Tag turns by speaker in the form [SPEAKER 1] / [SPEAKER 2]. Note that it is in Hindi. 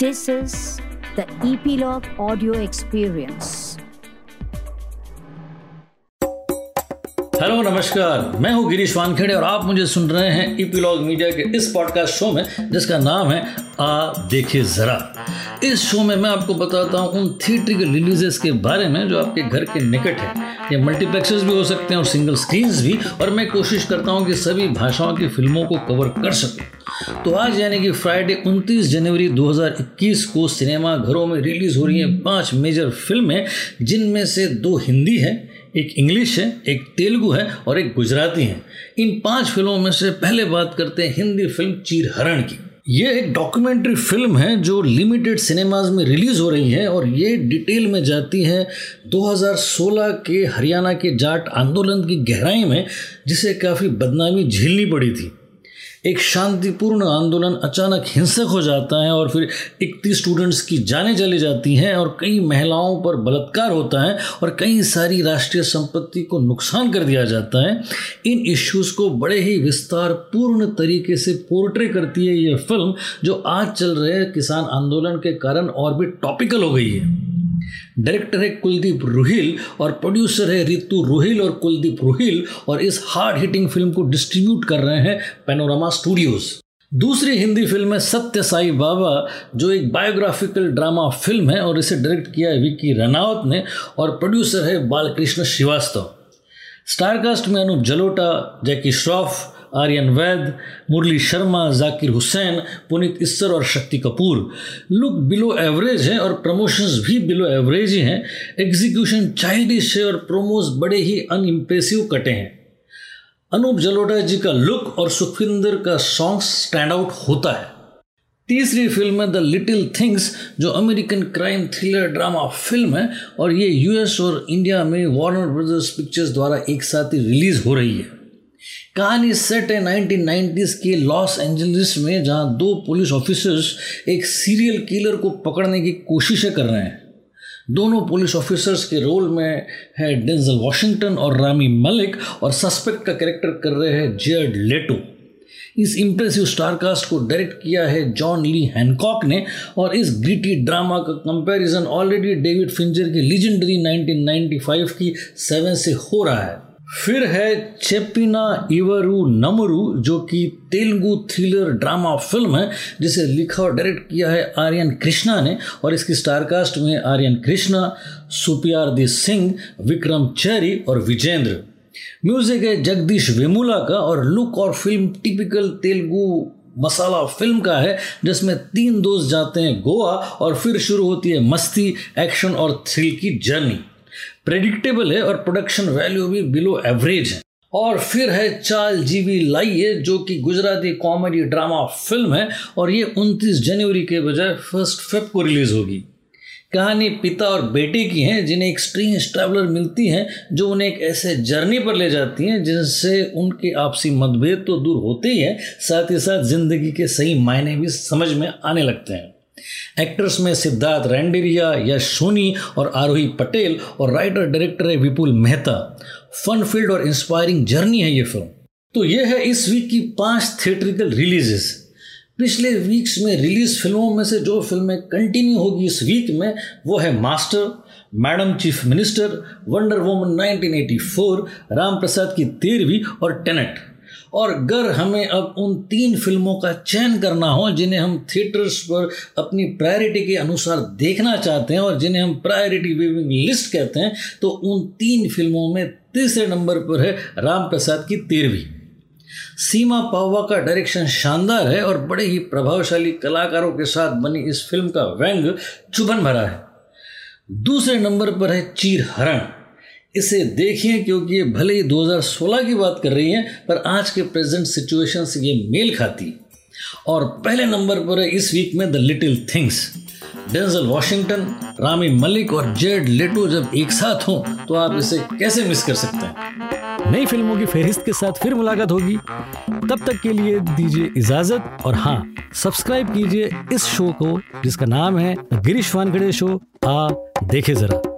[SPEAKER 1] This is the Epilogue Audio Experience.
[SPEAKER 2] Hello, नमस्कार। मैं हूँ गिरीश वानखेड़े और आप मुझे सुन रहे हैं इपीलॉग मीडिया के इस पॉडकास्ट शो में, जिसका नाम है आ देखे ज़रा। इस शो में मैं आपको बताता हूँ उन थिएट्रिकल रिलीजेस के बारे में, जो आपके घर के निकट है। ये मल्टीप्लेक्सेस भी हो सकते हैं और सिंगल स्क्रीन्स भी, और मैं कोशिश करता हूँ कि सभी भाषाओं की फ़िल्मों को कवर कर सकूँ। तो आज यानी कि फ्राइडे 29 जनवरी 2021 को सिनेमा घरों में रिलीज़ हो रही हैं पाँच मेजर फ़िल्में जिनमें से दो हिंदी हैं, एक इंग्लिश है, एक तेलुगु है और एक गुजराती है। इन पाँच फ़िल्मों में से पहले बात करते हैं हिंदी फ़िल्म चीर हरण की। ये एक डॉक्यूमेंट्री फ़िल्म है जो लिमिटेड सिनेमाज में रिलीज़ हो रही है और ये डिटेल में जाती है 2016 के हरियाणा के जाट आंदोलन की गहराई में, जिसे काफ़ी बदनामी झेलनी पड़ी थी। एक शांतिपूर्ण आंदोलन अचानक हिंसक हो जाता है और फिर इकतीस स्टूडेंट्स की जानें चली जाती हैं और कई महिलाओं पर बलात्कार होता है और कई सारी राष्ट्रीय संपत्ति को नुकसान कर दिया जाता है। इन इश्यूज़ को बड़े ही विस्तार पूर्ण तरीके से पोर्ट्रे करती है ये फ़िल्म जो आज चल रहे किसान आंदोलन के कारण और भी टॉपिकल हो गई है। डायरेक्टर है कुलदीप रुहिल और प्रोड्यूसर है रितु रुहिल और कुलदीप रुहिल और इस हार्ड हिटिंग फ़िल्म को डिस्ट्रीब्यूट कर रहे हैं पेनोरामा स्टूडियोज दूसरी हिंदी फ़िल्म है सत्य साई बाबा, जो एक बायोग्राफिकल ड्रामा फ़िल्म है और इसे डायरेक्ट किया है विक्की रनावत ने और प्रोड्यूसर है बालकृष्ण श्रीवास्तव। स्टारकास्ट में अनूप जलोटा, जैकी श्रॉफ आर्यन वैद मुरली शर्मा, जाकिर हुसैन, पुनीत इस्सर और Shakti Kapoor. Look below average हैं और प्रमोशंस भी बिलो एवरेज ही हैं। एग्जीक्यूशन चाइल्डिश है और प्रोमोज बड़े ही अनइम्प्रेसिव कटे हैं। अनूप जलोटा जी का लुक और सुखविंदर का सॉन्ग स्टैंड आउट होता है। तीसरी फ़िल्म है द लिटिल थिंग्स, जो American crime thriller drama film है और ये यूएस और इंडिया में वार्नर ब्रदर्स पिक्चर्स द्वारा एक साथ ही रिलीज़ हो रही है। कहानी सेट है 1990s के लॉस एंजलिस में, जहाँ दो पुलिस ऑफिसर्स एक सीरियल किलर को पकड़ने की कोशिशें कर रहे हैं। दोनों पुलिस ऑफिसर्स के रोल में है डेंजल वॉशिंगटन और रामी मलिक और सस्पेक्ट का कैरेक्टर कर रहे हैं जेड लेटो इस इम्प्रेसिव स्टारकास्ट को डायरेक्ट किया है जॉन ली हैनकॉक ने और इस ग्रिटी ड्रामा का कंपैरिजन ऑलरेडी डेविड फिंजर की लीजेंडरी 1995 की सेवन से हो रहा है। फिर है चेपिना इवरू नमरू, जो कि तेलुगु थ्रिलर ड्रामा फ़िल्म है, जिसे लिखा और डायरेक्ट किया है आर्यन कृष्णा ने, और इसकी स्टारकास्ट में आर्यन कृष्णा सुपियारदी सिंह, विक्रम चेरी और विजेंद्र। म्यूज़िक है जगदीश वेमुला का, और लुक और film typical Telugu masala film का है, जिसमें तीन दोस्त जाते हैं गोवा, और फिर शुरू होती है मस्ती एक्शन और थ्रिल की जर्नी प्रेडिक्टेबल है और प्रोडक्शन वैल्यू भी बिलो एवरेज है। और फिर है चाल जीवी लाइए, जो कि गुजराती कॉमेडी ड्रामा फ़िल्म है, और ये 29 जनवरी के बजाय फ़र्स्ट फेब को रिलीज़ होगी। कहानी पिता और बेटे की है, जिन्हें एक स्ट्रेंज ट्रैवलर मिलती हैं, जो उन्हें एक ऐसे जर्नी पर ले जाती हैं, जिनसे उनके आपसी मतभेद तो दूर होते ही हैं, साथ ही साथ ज़िंदगी के सही मायने भी समझ में आने लगते हैं। एक्टर्स में सिद्धार्थ रैंडेरिया, यश सोनी और आरोही पटेल और राइटर डायरेक्टर है विपुल मेहता। फन फ़ील्ड और इंस्पायरिंग जर्नी है ये फ़िल्म तो ये है इस वीक की पाँच थिएट्रिकल रिलीजेस पिछले वीक्स में रिलीज़ फ़िल्मों में से जो फ़िल्में कंटिन्यू होगी इस वीक में, वो है master madam chief minister wonder woman 1984 Ram Prasad की तेरहवीं और टेनेट और अगर हमें अब उन तीन फ़िल्मों का चयन करना हो, जिन्हें हम थिएटर्स पर अपनी प्रायोरिटी के अनुसार देखना चाहते हैं और जिन्हें हम प्रायोरिटी विविंग लिस्ट कहते हैं तो उन तीन फ़िल्मों में तीसरे नंबर पर है राम प्रसाद की तेरहवीं। सीमा पावा का डायरेक्शन शानदार है और बड़े ही प्रभावशाली कलाकारों के साथ बनी इस फ़िल्म का व्यंग चुभन भरा है। दूसरे नंबर पर है चीर हरण इसे देखिए क्योंकि ये भले ही 2016 की बात कर रही है, पर आज के प्रेजेंट सिचुएशन से ये मेल खाती। और पहले नंबर पर है इस वीक में the little things Denzel Washington Rami Malek और जेड लेटो जब एक साथ हों तो आप इसे कैसे मिस कर सकते हैं?
[SPEAKER 3] नई फ़िल्मों की फहरिस्त के साथ फिर मुलाकात होगी। तब तक के लिए दीजिए इजाज़त और हाँ सब्सक्राइब कीजिए इस शो को, जिसका नाम है गिरीश वानखड़े शो आ देखे जरा।